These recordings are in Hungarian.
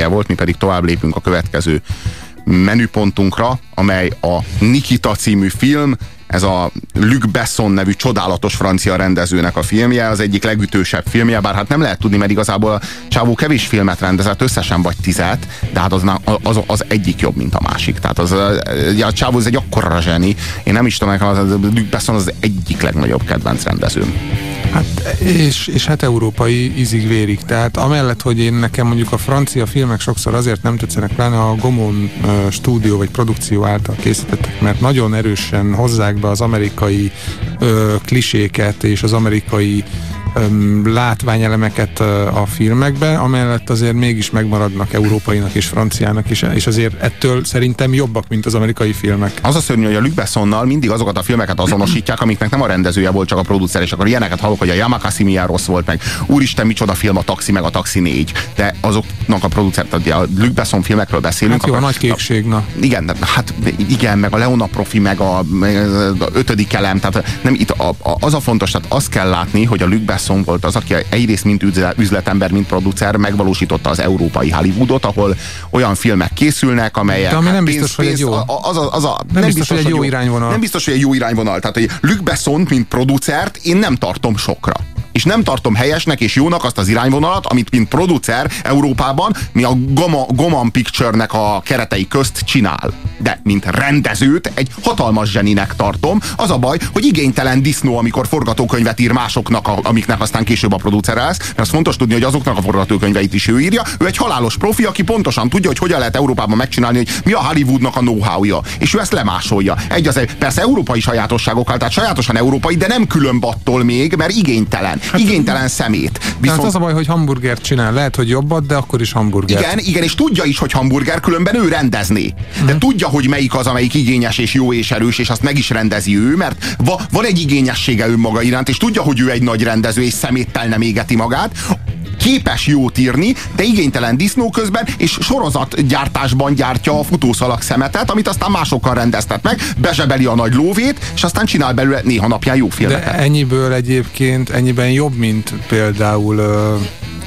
filmje volt, mi pedig tovább lépünk a következő menüpontunkra, amely a Nikita című film, ez a Luc Besson nevű csodálatos francia rendezőnek a filmje, az egyik legütősebb filmje, bár hát nem lehet tudni, mert igazából a Csávó kevés filmet rendezett, összesen vagy tizet, de hát az, az, az egyik jobb, mint a másik. Tehát az, a Csávó ez egy akkora zseni, én nem is tudom, az, Luc Besson az egyik legnagyobb kedvenc rendezőm. Hát, és, és hát európai ízig vérik. Tehát amellett, hogy én nekem mondjuk a francia filmek sokszor azért nem tetszenek, pláne a Gomon uh, stúdió vagy produkció által készítettek, mert nagyon erősen hozzák be az amerikai uh, kliséket és az amerikai látványelemeket a filmekbe, amellett azért mégis megmaradnak európainak és franciának is, és azért ettől szerintem jobbak, mint az amerikai filmek. Az a szörnyű, hogy a Luc Bessonnal mindig azokat a filmeket azonosítják, amiknek nem a rendezője volt, csak a producer, és akkor ilyeneket hallok, hogy a Yamakasi milyen rossz volt meg. Úristen, micsoda film a Taxi, meg a Taxi 4. De azoknak a producer, a Luc Besson filmekről beszélünk. Hát jó, a nagy kékség, na. Igen, hát igen, meg a Leona Profi, meg a, meg a ötödik elem, tehát nem itt a, a, az a fontos, tehát azt kell látni, hogy a Luc Besson Besson volt az, aki egyrészt mint üzletember, mint producer megvalósította az európai Hollywoodot, ahol olyan filmek készülnek, amelyek... De ami hát nem biztos, hogy egy jó. Az a, az a, nem, nem biztos, biztos, hogy egy jó irányvonal. Nem biztos, hogy egy jó irányvonal. Tehát, hogy Luc Besson, mint producert, én nem tartom sokra és nem tartom helyesnek és jónak azt az irányvonalat, amit mint producer Európában mi a Goma, Goman Picture-nek a keretei közt csinál. De mint rendezőt egy hatalmas zseninek tartom. Az a baj, hogy igénytelen disznó, amikor forgatókönyvet ír másoknak, amiknek aztán később a producer lesz, mert az fontos tudni, hogy azoknak a forgatókönyveit is ő írja. Ő egy halálos profi, aki pontosan tudja, hogy hogyan lehet Európában megcsinálni, hogy mi a Hollywoodnak a know-how-ja. És ő ezt lemásolja. Egy az egy, persze európai sajátosságokkal, tehát sajátosan európai, de nem különb attól még, mert igénytelen. Hát, igénytelen szemét. Viszont... Tehát az a baj, hogy hamburgert csinál, lehet, hogy jobbat, de akkor is hamburger. Igen, igen, és tudja is, hogy hamburger, különben ő rendezné. De hmm. tudja, hogy melyik az, amelyik igényes és jó és erős, és azt meg is rendezi ő, mert va, van egy igényessége önmaga iránt, és tudja, hogy ő egy nagy rendező, és szeméttel nem égeti magát képes jót írni, de igénytelen disznó közben, és sorozatgyártásban gyártja a futószalag szemetet, amit aztán másokkal rendeztet meg, bezsebeli a nagy lóvét, és aztán csinál belőle néha napján jó filmeket. De ennyiből egyébként, ennyiben jobb, mint például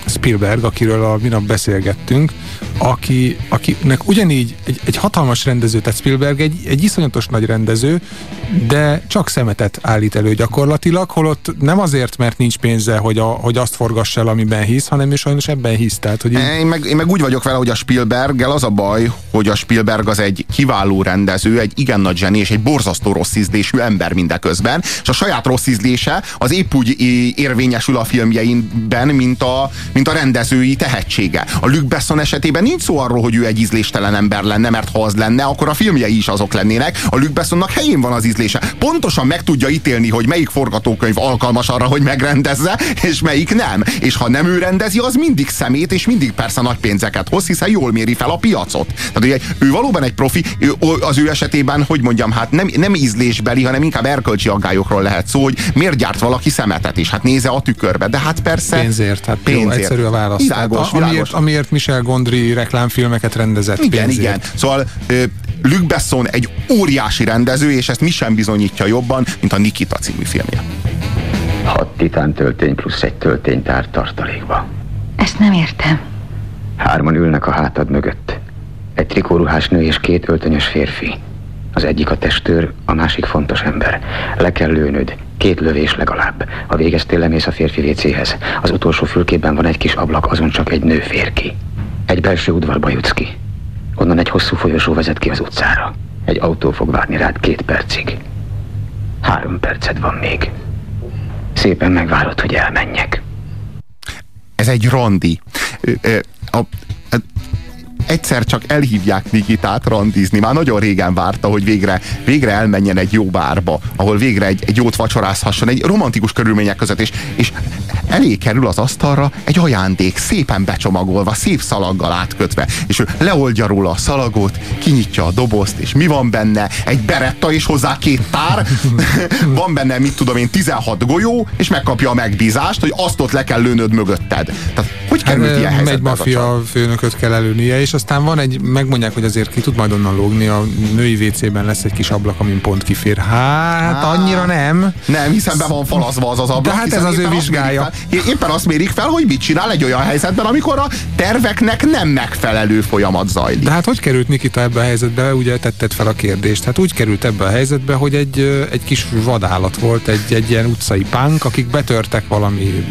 Spielberg, akiről a minap beszélgettünk, aki, akinek ugyanígy egy, egy hatalmas rendező, tehát Spielberg egy, egy iszonyatos nagy rendező, de csak szemetet állít elő gyakorlatilag, holott nem azért, mert nincs pénze, hogy, a, hogy azt forgass el, amiben hisz, hanem ő sajnos ebben hisz. Tehát, hogy így... én, meg, én meg úgy vagyok vele, hogy a Spielberggel az a baj, hogy a Spielberg az egy kiváló rendező, egy igen nagy zseni, és egy borzasztó rossz ízlésű ember mindeközben, és a saját rossz ízlése az épp úgy érvényesül a filmjeinben, mint a, mint a rendezői tehetsége. A Luc Besson esetében nincs szó arról, hogy ő egy ízléstelen ember lenne, mert ha az lenne, akkor a filmjei is azok lennének. A Luc Bessonnak helyén van az ízlése. Pontosan meg tudja ítélni, hogy melyik forgatókönyv alkalmas arra, hogy megrendezze, és melyik nem. És ha nem ő rendezi, az mindig szemét, és mindig persze nagy pénzeket hoz, hiszen jól méri fel a piacot. Tehát ugye, ő valóban egy profi, ő, az ő esetében, hogy mondjam, hát nem, nem ízlésbeli, hanem inkább erkölcsi aggályokról lehet szó, hogy miért gyárt valaki szemetet, és hát néze a tükörbe. De hát persze. Pénzért, hát pénzért. Jó, egyszerű a válasz. Világos, hát, amiért, amiért Michel Gondry reklámfilmeket rendezett Igen, pénzért. igen. Szóval ö, Luc Besson egy óriási rendező, és ezt mi sem bizonyítja jobban, mint a Nikita című filmje. Hat titán töltény plusz egy tölténytár tartalékba. Ezt nem értem. Hárman ülnek a hátad mögött. Egy trikóruhás nő és két öltönyös férfi. Az egyik a testőr, a másik fontos ember. Le kell lőnöd, két lövés legalább. Ha végeztél, lemész a férfi vécéhez. Az utolsó fülkében van egy kis ablak, azon csak egy nő fér ki. Egy belső udvarba jutsz ki. Onnan egy hosszú folyosó vezet ki az utcára. Egy autó fog várni rád két percig. Három perced van még. Szépen megvárod, hogy elmenjek. Ez egy rondi. A, egyszer csak elhívják Nikitát randizni. Már nagyon régen várta, hogy végre, végre elmenjen egy jó bárba, ahol végre egy, egy jót vacsorázhasson, egy romantikus körülmények között, és, és elé kerül az asztalra egy ajándék, szépen becsomagolva, szép szalaggal átkötve, és ő leoldja róla a szalagot, kinyitja a dobozt, és mi van benne? Egy beretta és hozzá két tár, van benne, mit tudom én, 16 golyó, és megkapja a megbízást, hogy azt ott le kell lőnöd mögötted. Tehát hogy került hát, ilyen helyzetbe? Egy maffia főnököt kell előnie, és aztán van egy, megmondják, hogy azért ki tud majd onnan lógni, a női WC-ben lesz egy kis ablak, amin pont kifér. Hát, Há, annyira nem. Nem, hiszen be van falazva az az ablak. De hát ez az ő vizsgája. éppen azt mérik fel, hogy mit csinál egy olyan helyzetben, amikor a terveknek nem megfelelő folyamat zajlik. De hát hogy került Nikita ebbe a helyzetbe? Ugye tetted fel a kérdést. Hát úgy került ebbe a helyzetbe, hogy egy, egy kis vadállat volt, egy, egy ilyen utcai pánk, akik betörtek valami,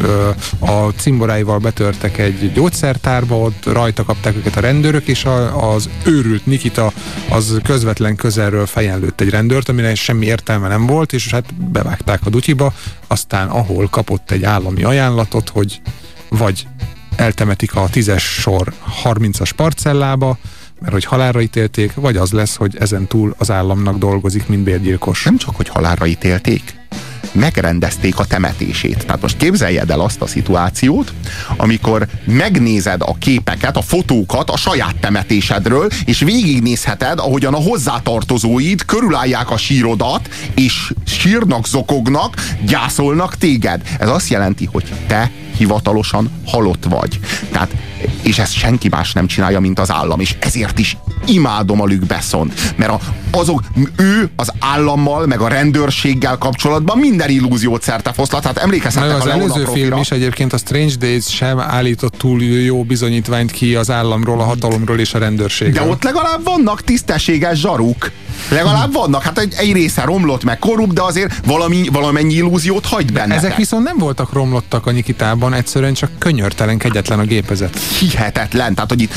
a cimboráival betörtek egy gyógyszertárba, ott rajta kapták őket a rendőrök, és a, az őrült Nikita az közvetlen közelről fejen lőtt egy rendőrt, amire semmi értelme nem volt, és hát bevágták a dutyiba, aztán ahol kapott egy állami ajánlatot, hogy vagy eltemetik a tízes sor 30-as parcellába, mert hogy halálra ítélték, vagy az lesz, hogy ezen túl az államnak dolgozik, mint bérgyilkos. Nem csak, hogy halálra ítélték, megrendezték a temetését. Tehát most képzeljed el azt a szituációt, amikor megnézed a képeket, a fotókat a saját temetésedről, és végignézheted, ahogyan a hozzátartozóid körülállják a sírodat, és sírnak, zokognak, gyászolnak téged. Ez azt jelenti, hogy te hivatalosan halott vagy. Tehát, és ezt senki más nem csinálja, mint az állam, és ezért is imádom a Luc Besson, mert a, azok, ő az állammal, meg a rendőrséggel kapcsolatban minden illúziót szerte foszlat. Hát emlékezhetek az a előző profira. film is egyébként a Strange Days sem állított túl jó bizonyítványt ki az államról, a hatalomról és a rendőrségről. De ott legalább vannak tisztességes zsaruk. Legalább vannak. Hát egy, egy része romlott meg korrupt, de azért valami, valamennyi illúziót hagy benne. Ezek viszont nem voltak romlottak a Nikitában, egyszerűen csak könyörtelen, kegyetlen a gépezet. Hihetetlen. Tehát, hogy itt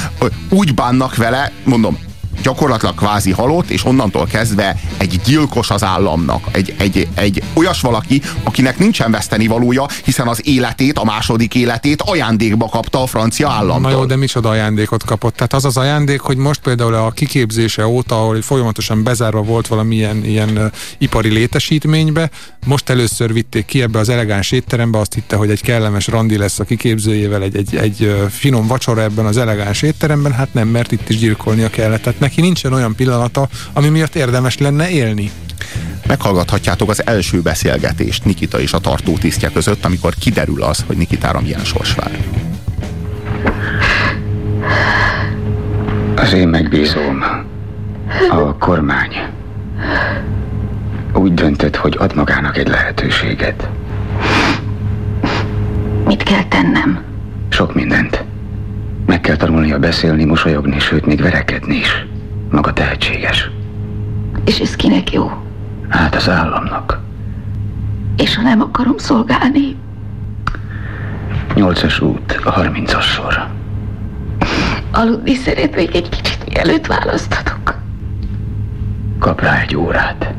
úgy bánnak vele, mondom, gyakorlatilag kvázi halott, és onnantól kezdve egy gyilkos az államnak. Egy, egy, egy olyas valaki, akinek nincsen veszteni valója, hiszen az életét, a második életét ajándékba kapta a francia államtól. Na jó, de micsoda ajándékot kapott? Tehát az az ajándék, hogy most például a kiképzése óta, ahol folyamatosan bezárva volt valamilyen ilyen ipari létesítménybe, most először vitték ki ebbe az elegáns étterembe, azt hitte, hogy egy kellemes randi lesz a kiképzőjével, egy, egy, egy finom vacsora ebben az elegáns étteremben, hát nem, mert itt is gyilkolnia kellett. Tehát neki nincsen olyan pillanata, ami miatt érdemes lenne élni. Meghallgathatjátok az első beszélgetést Nikita és a tartó tisztje között, amikor kiderül az, hogy Nikitára milyen sors vár. Az én megbízóm, a kormány úgy döntött, hogy ad magának egy lehetőséget. Mit kell tennem? Sok mindent. Meg kell tanulnia beszélni, mosolyogni, sőt, még verekedni is. Maga tehetséges. És ez kinek jó? Hát az államnak. És ha nem akarom szolgálni? Nyolcas út, a harmincas sor. Aludni szeretnék egy kicsit, mielőtt választatok. Kap rá egy órát.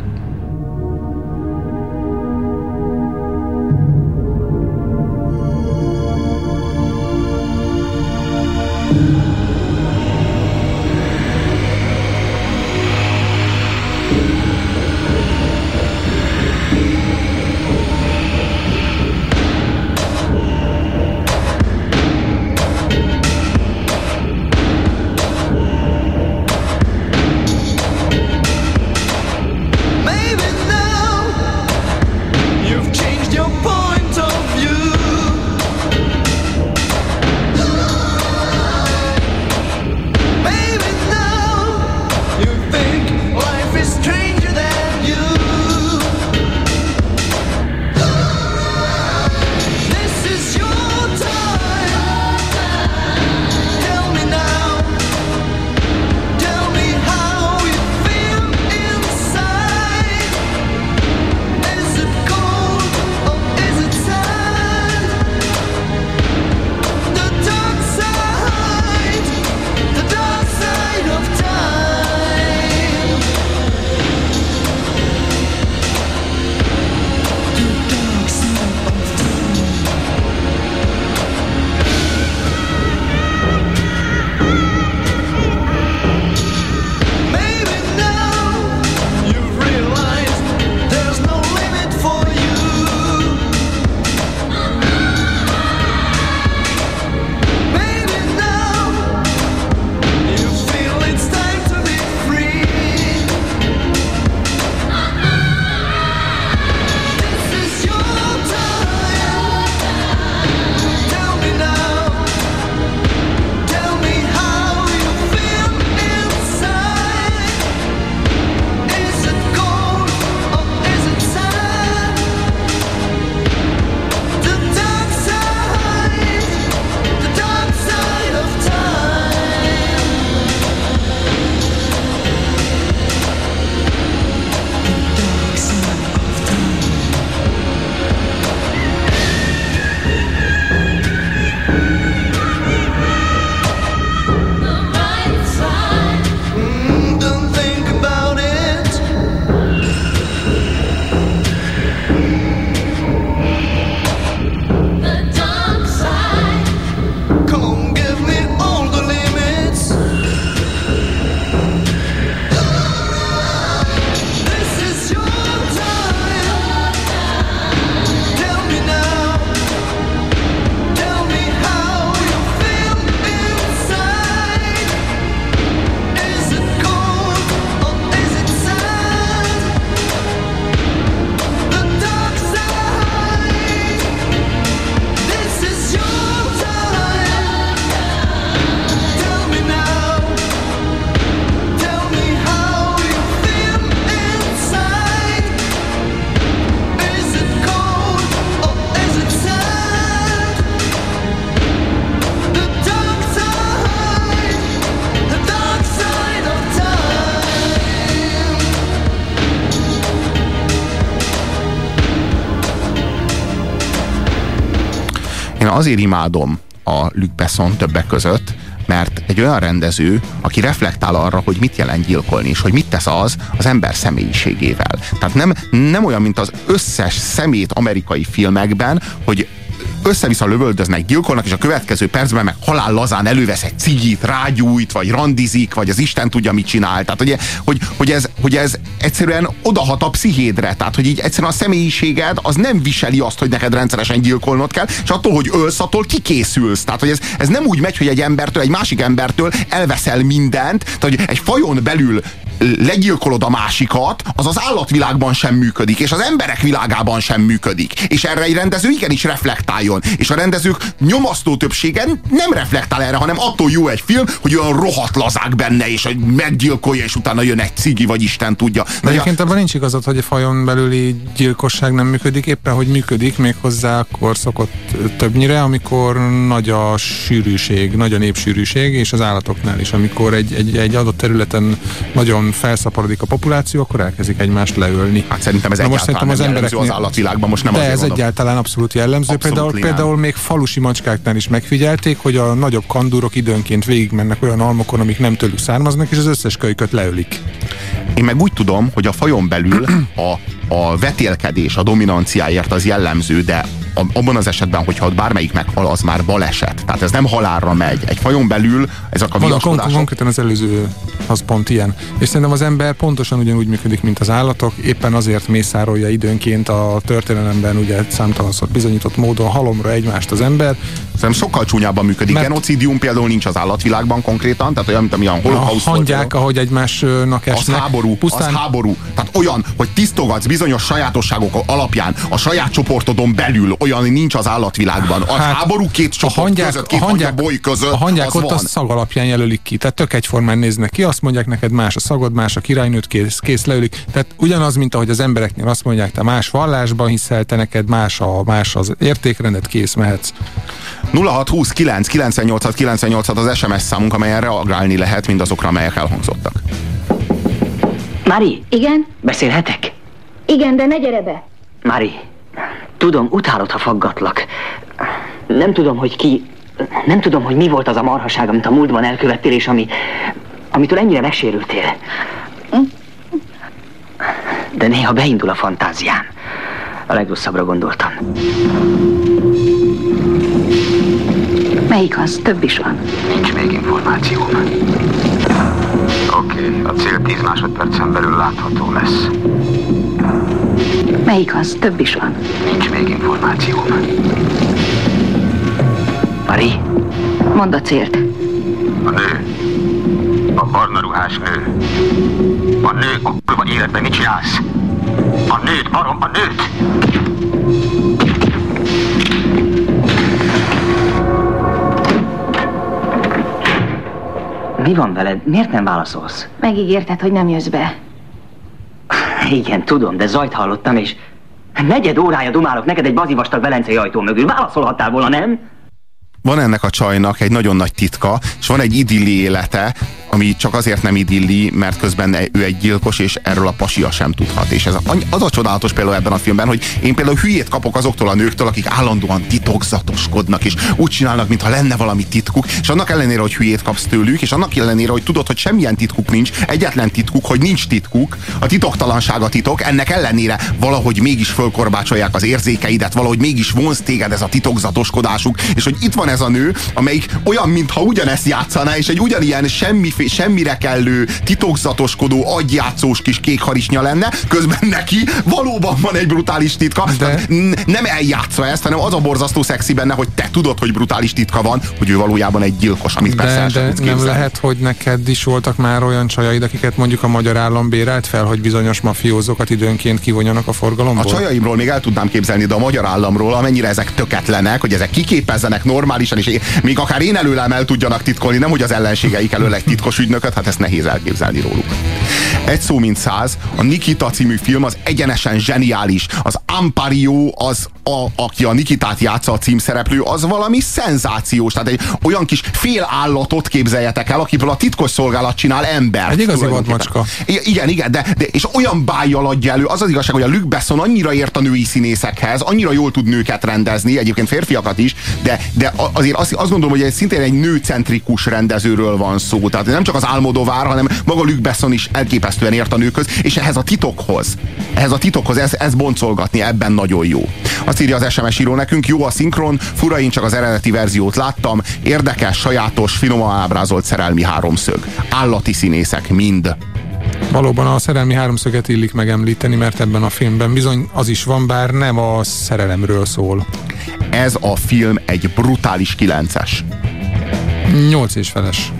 Azért imádom a Luc Besson többek között, mert egy olyan rendező, aki reflektál arra, hogy mit jelent gyilkolni, és hogy mit tesz az az ember személyiségével. Tehát nem, nem olyan, mint az összes szemét amerikai filmekben, hogy össze-vissza lövöldöznek, gyilkolnak, és a következő percben meg halál lazán elővesz egy cigit, rágyújt, vagy randizik, vagy az Isten tudja, mit csinál. Tehát, hogy, hogy, hogy, ez, hogy ez egyszerűen odahat a pszichédre. Tehát, hogy így egyszerűen a személyiséged az nem viseli azt, hogy neked rendszeresen gyilkolnod kell, és attól, hogy ölsz, attól kikészülsz. Tehát, hogy ez, ez nem úgy megy, hogy egy embertől, egy másik embertől elveszel mindent, tehát, hogy egy fajon belül legyilkolod a másikat, az az állatvilágban sem működik, és az emberek világában sem működik. És erre egy rendező igenis reflektáljon. És a rendezők nyomasztó többségen nem reflektál erre, hanem attól jó egy film, hogy olyan rohadt lazák benne, és hogy meggyilkolja, és utána jön egy cigi, vagy Isten tudja. De egyébként abban nincs igazad, hogy a fajon belüli gyilkosság nem működik, éppen hogy működik, méghozzá akkor szokott többnyire, amikor nagy a sűrűség, nagy a népsűrűség, és az állatoknál is, amikor egy, egy, egy adott területen nagyon felszaporodik a populáció, akkor elkezdik egymást leölni. Hát szerintem ez Na most egyáltalán az emberek az állatvilágban most nem De ez mondom. egyáltalán abszolút jellemző. Abszolút például, például még falusi macskáknál is megfigyelték, hogy a nagyobb kandúrok időnként végigmennek olyan almokon, amik nem tőlük származnak, és az összes kölyköt leölik. Én meg úgy tudom, hogy a fajon belül a, a vetélkedés, a dominanciáért az jellemző, de abban az esetben, hogyha ott bármelyik meghal, az már baleset. Tehát ez nem halálra megy. Egy fajon belül ezek a viaskodások... Kon- konkrétan az előző az pont ilyen. És szerintem az ember pontosan ugyanúgy működik, mint az állatok, éppen azért mészárolja időnként a történelemben ugye számtalanszor bizonyított módon halomra egymást az ember. Szerintem sokkal csúnyábban működik. Mert Genocidium például nincs az állatvilágban konkrétan, tehát olyan, mint amilyen holokauszt. A hangyák, ahogy egymásnak esnek. Az háború, pusztán... az háború. Tehát olyan, hogy tisztogatsz bizonyos sajátosságok alapján a saját csoportodon belül olyan nincs az állatvilágban. A hát, háború két csoport a hangyák, között, két a hangyák, boly között, A hangyák ott van. a szag alapján jelölik ki, tehát tök egyformán néznek ki, azt mondják neked más a szagod, más a királynőt, kész, kész leülik. Tehát ugyanaz, mint ahogy az embereknél azt mondják, te más vallásban hiszel, te neked más, a, más az értékrendet, kész, mehetsz. 0629 98 98 az SMS számunk, amelyen reagálni lehet mindazokra, amelyek elhangzottak. Mari? Igen? Beszélhetek? Igen, de ne gyere be. Mari, tudom, utálod, ha faggatlak. Nem tudom, hogy ki... Nem tudom, hogy mi volt az a marhaság, amit a múltban elkövettél, és ami... Amitől ennyire megsérültél. De néha beindul a fantázián. A legrosszabbra gondoltam. Melyik az? Több is van. Nincs még információm. Oké, okay, a cél 10 másodpercen belül látható lesz. Melyik az? Több is van. Nincs még információm. Mari? Mondd a célt. A nő. A barna ruhás nő. A nő a kurva életben mit csinálsz? A nőt, barom, a nőt! Mi van veled? Miért nem válaszolsz? Megígérted, hogy nem jössz be. Igen, tudom, de zajt hallottam, és negyed órája dumálok neked egy bazivastag velencei ajtó mögül. Válaszolhattál volna, nem? Van ennek a csajnak egy nagyon nagy titka, és van egy idilli élete, ami csak azért nem idilli, mert közben ő egy gyilkos, és erről a pasia sem tudhat. És ez a, az a csodálatos például ebben a filmben, hogy én például hülyét kapok azoktól a nőktől, akik állandóan titokzatoskodnak, és úgy csinálnak, mintha lenne valami titkuk, és annak ellenére, hogy hülyét kapsz tőlük, és annak ellenére, hogy tudod, hogy semmilyen titkuk nincs, egyetlen titkuk, hogy nincs titkuk, a titoktalanság a titok, ennek ellenére valahogy mégis fölkorbácsolják az érzékeidet, valahogy mégis vonz téged ez a titokzatoskodásuk, és hogy itt van ez a nő, amelyik olyan, mintha ugyanezt játszaná, és egy ugyanilyen semmi semmire kellő, titokzatoskodó, agyjátszós kis kékharisnya lenne, közben neki valóban van egy brutális titka, de... nem eljátsza ezt, hanem az a borzasztó szexi benne, hogy te tudod, hogy brutális titka van, hogy ő valójában egy gyilkos, amit de, persze de nem lehet, hogy neked is voltak már olyan csajaid, akiket mondjuk a magyar állam bérelt fel, hogy bizonyos mafiózókat időnként kivonjanak a forgalomból? A csajaimról még el tudnám képzelni, de a magyar államról, amennyire ezek töketlenek, hogy ezek kiképezzenek normálisan, és még akár én előlem el tudjanak titkolni, nem hogy az ellenségeik elől egy titkos ügynököt, hát ezt nehéz elképzelni róluk. Egy szó mint száz, a Nikita című film az egyenesen zseniális. Az Ampario az, a, aki a Nikitát játsza a címszereplő, az valami szenzációs. Tehát egy olyan kis fél állatot képzeljetek el, akiből a titkos szolgálat csinál ember. Egy igazi vadmacska. Igen, igen, de, de, és olyan bájjal adja elő, az az igazság, hogy a Luc Besson annyira ért a női színészekhez, annyira jól tud nőket rendezni, egyébként férfiakat is, de, de azért azt, azt gondolom, hogy egy szintén egy nőcentrikus rendezőről van szó. Tehát nem csak az Álmodovár, hanem maga Luc Besson is elképesztően ért a nőköz, és ehhez a titokhoz, ehhez a titokhoz ez, ez boncolgatni, ebben nagyon jó. Azt írja az SMS író nekünk, jó a szinkron, fura, én csak az eredeti verziót láttam, érdekes, sajátos, finoman ábrázolt szerelmi háromszög. Állati színészek, mind. Valóban a szerelmi háromszöget illik megemlíteni, mert ebben a filmben bizony az is van, bár nem a szerelemről szól. Ez a film egy brutális kilences. Nyolc és feles.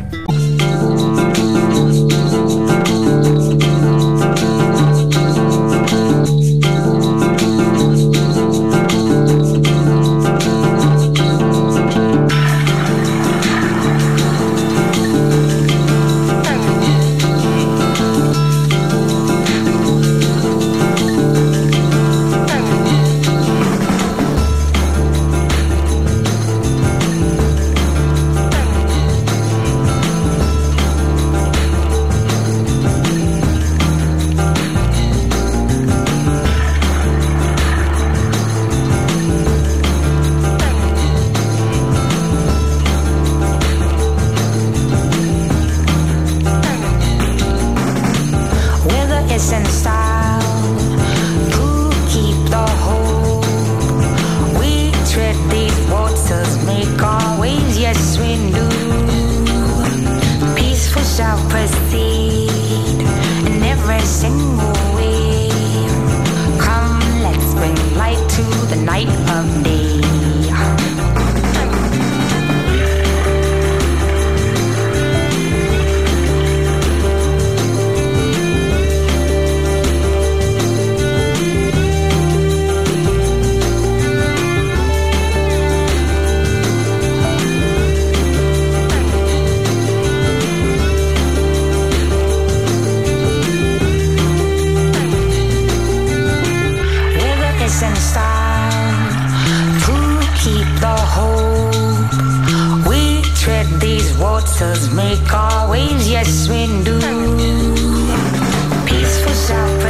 hope. We tread these waters, make our waves, yes we do. Peaceful self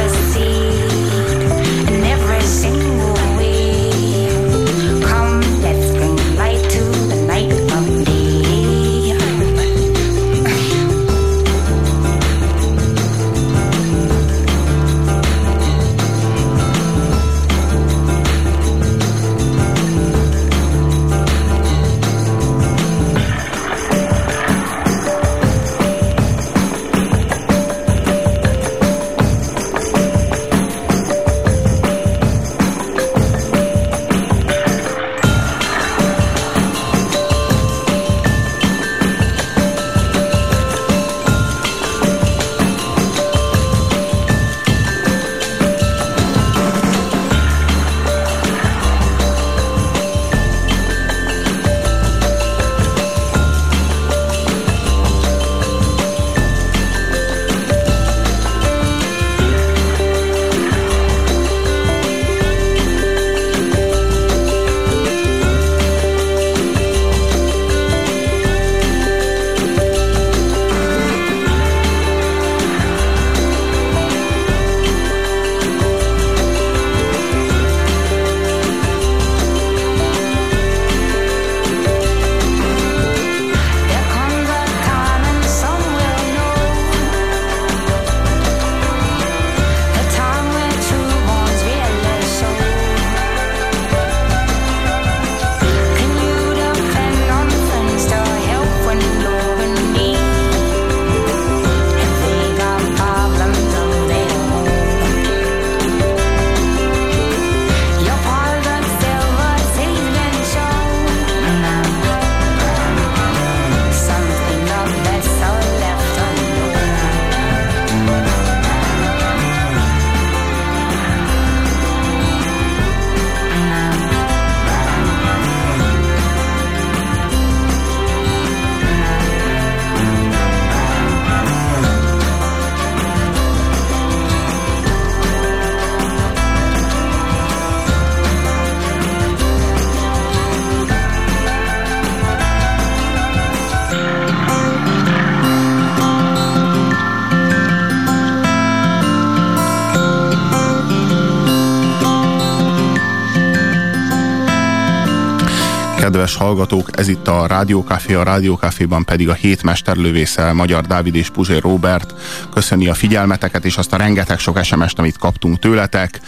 Kedves hallgatók, ez itt a Rádiókafé, a Rádiókaféban pedig a hét mesterlövésze Magyar Dávid és Puzsé Robert köszöni a figyelmeteket és azt a rengeteg sok SMS-t, amit kaptunk tőletek.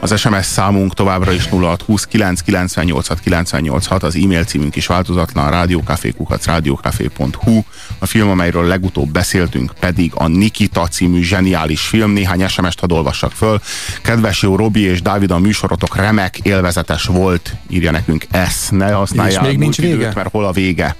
Az SMS számunk továbbra is 0629 986 986, az e-mail címünk is változatlan, rádiókafékukac rádiókafé.hu. A film, amelyről legutóbb beszéltünk, pedig a Nikita című zseniális film. Néhány SMS-t hadd olvassak föl. Kedves jó Robi és Dávid, a műsorotok remek, élvezetes volt, írja nekünk ezt. Ne használjál és még nincs időt, vége? mert hol a vége.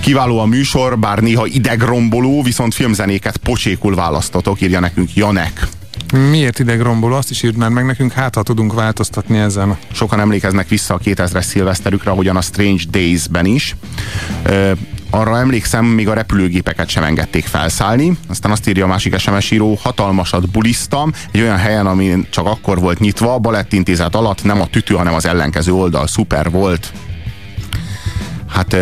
Kiváló a műsor, bár néha idegromboló, viszont filmzenéket pocsékul választotok, írja nekünk Janek. Miért idegromboló? Azt is írd már meg nekünk, hát ha tudunk változtatni ezen. Sokan emlékeznek vissza a 2000-es szilveszterükre, ahogyan a Strange Days-ben is. Ö, arra emlékszem, még a repülőgépeket sem engedték felszállni. Aztán azt írja a másik SMS író, hatalmasat bulisztam, egy olyan helyen, ami csak akkor volt nyitva, balettintézet alatt, nem a tütő, hanem az ellenkező oldal, szuper volt. Hát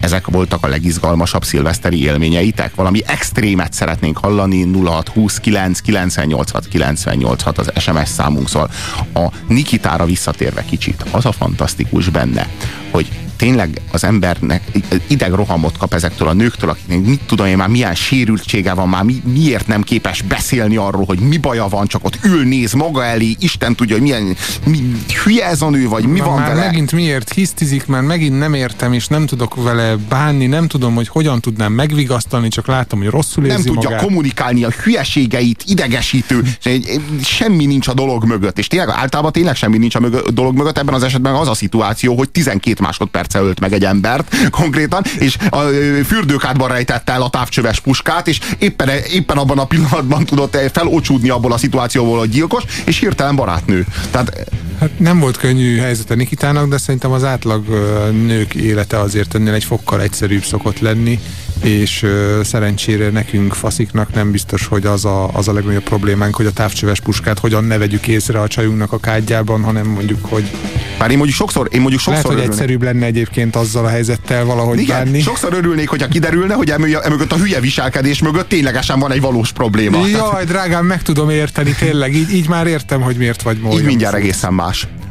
ezek voltak a legizgalmasabb szilveszteri élményeitek? Valami extrémet szeretnénk hallani, 0629 986 986 az SMS számunk szól. A Nikitára visszatérve kicsit, az a fantasztikus benne, hogy tényleg az embernek idegrohamot kap ezektől a nőktől, akiknek mit tudom én már milyen sérültsége van, már mi, miért nem képes beszélni arról, hogy mi baja van, csak ott ül, néz maga elé, Isten tudja, hogy milyen mi, hülye ez a nő, vagy mi Na, van már vele. megint miért hisztizik, már megint nem értem, és nem tudok vele bánni, nem tudom, hogy hogyan tudnám megvigasztalni, csak látom, hogy rosszul érzi nem tudja magát. kommunikálni a hülyeségeit, idegesítő, semmi nincs a dolog mögött, és tényleg általában tényleg semmi nincs a dolog mögött, ebben az esetben az a szituáció, hogy 12 másodperce ölt meg egy embert konkrétan, és a fürdőkádban rejtette el a távcsöves puskát, és éppen, éppen abban a pillanatban tudott felocsúdni abból a szituációból, hogy gyilkos, és hirtelen barátnő. Tehát Hát nem volt könnyű helyzete Nikitának, de szerintem az átlag nők élete azért ennél egy fokkal egyszerűbb szokott lenni, és szerencsére nekünk fasziknak nem biztos, hogy az a, az a legnagyobb problémánk, hogy a távcsöves puskát hogyan ne vegyük észre a csajunknak a kádjában, hanem mondjuk, hogy már én mondjuk sokszor, én mondjuk lehet, sokszor hogy örülnék- egyszerűbb lenne egyébként azzal a helyzettel valahogy igen, bánni. sokszor örülnék, hogyha kiderülne, hogy emö- emögött a hülye viselkedés mögött ténylegesen van egy valós probléma. Jaj, drágám, meg tudom érteni, tényleg, így, így már értem, hogy miért vagy módon. így mindjárt egészen más.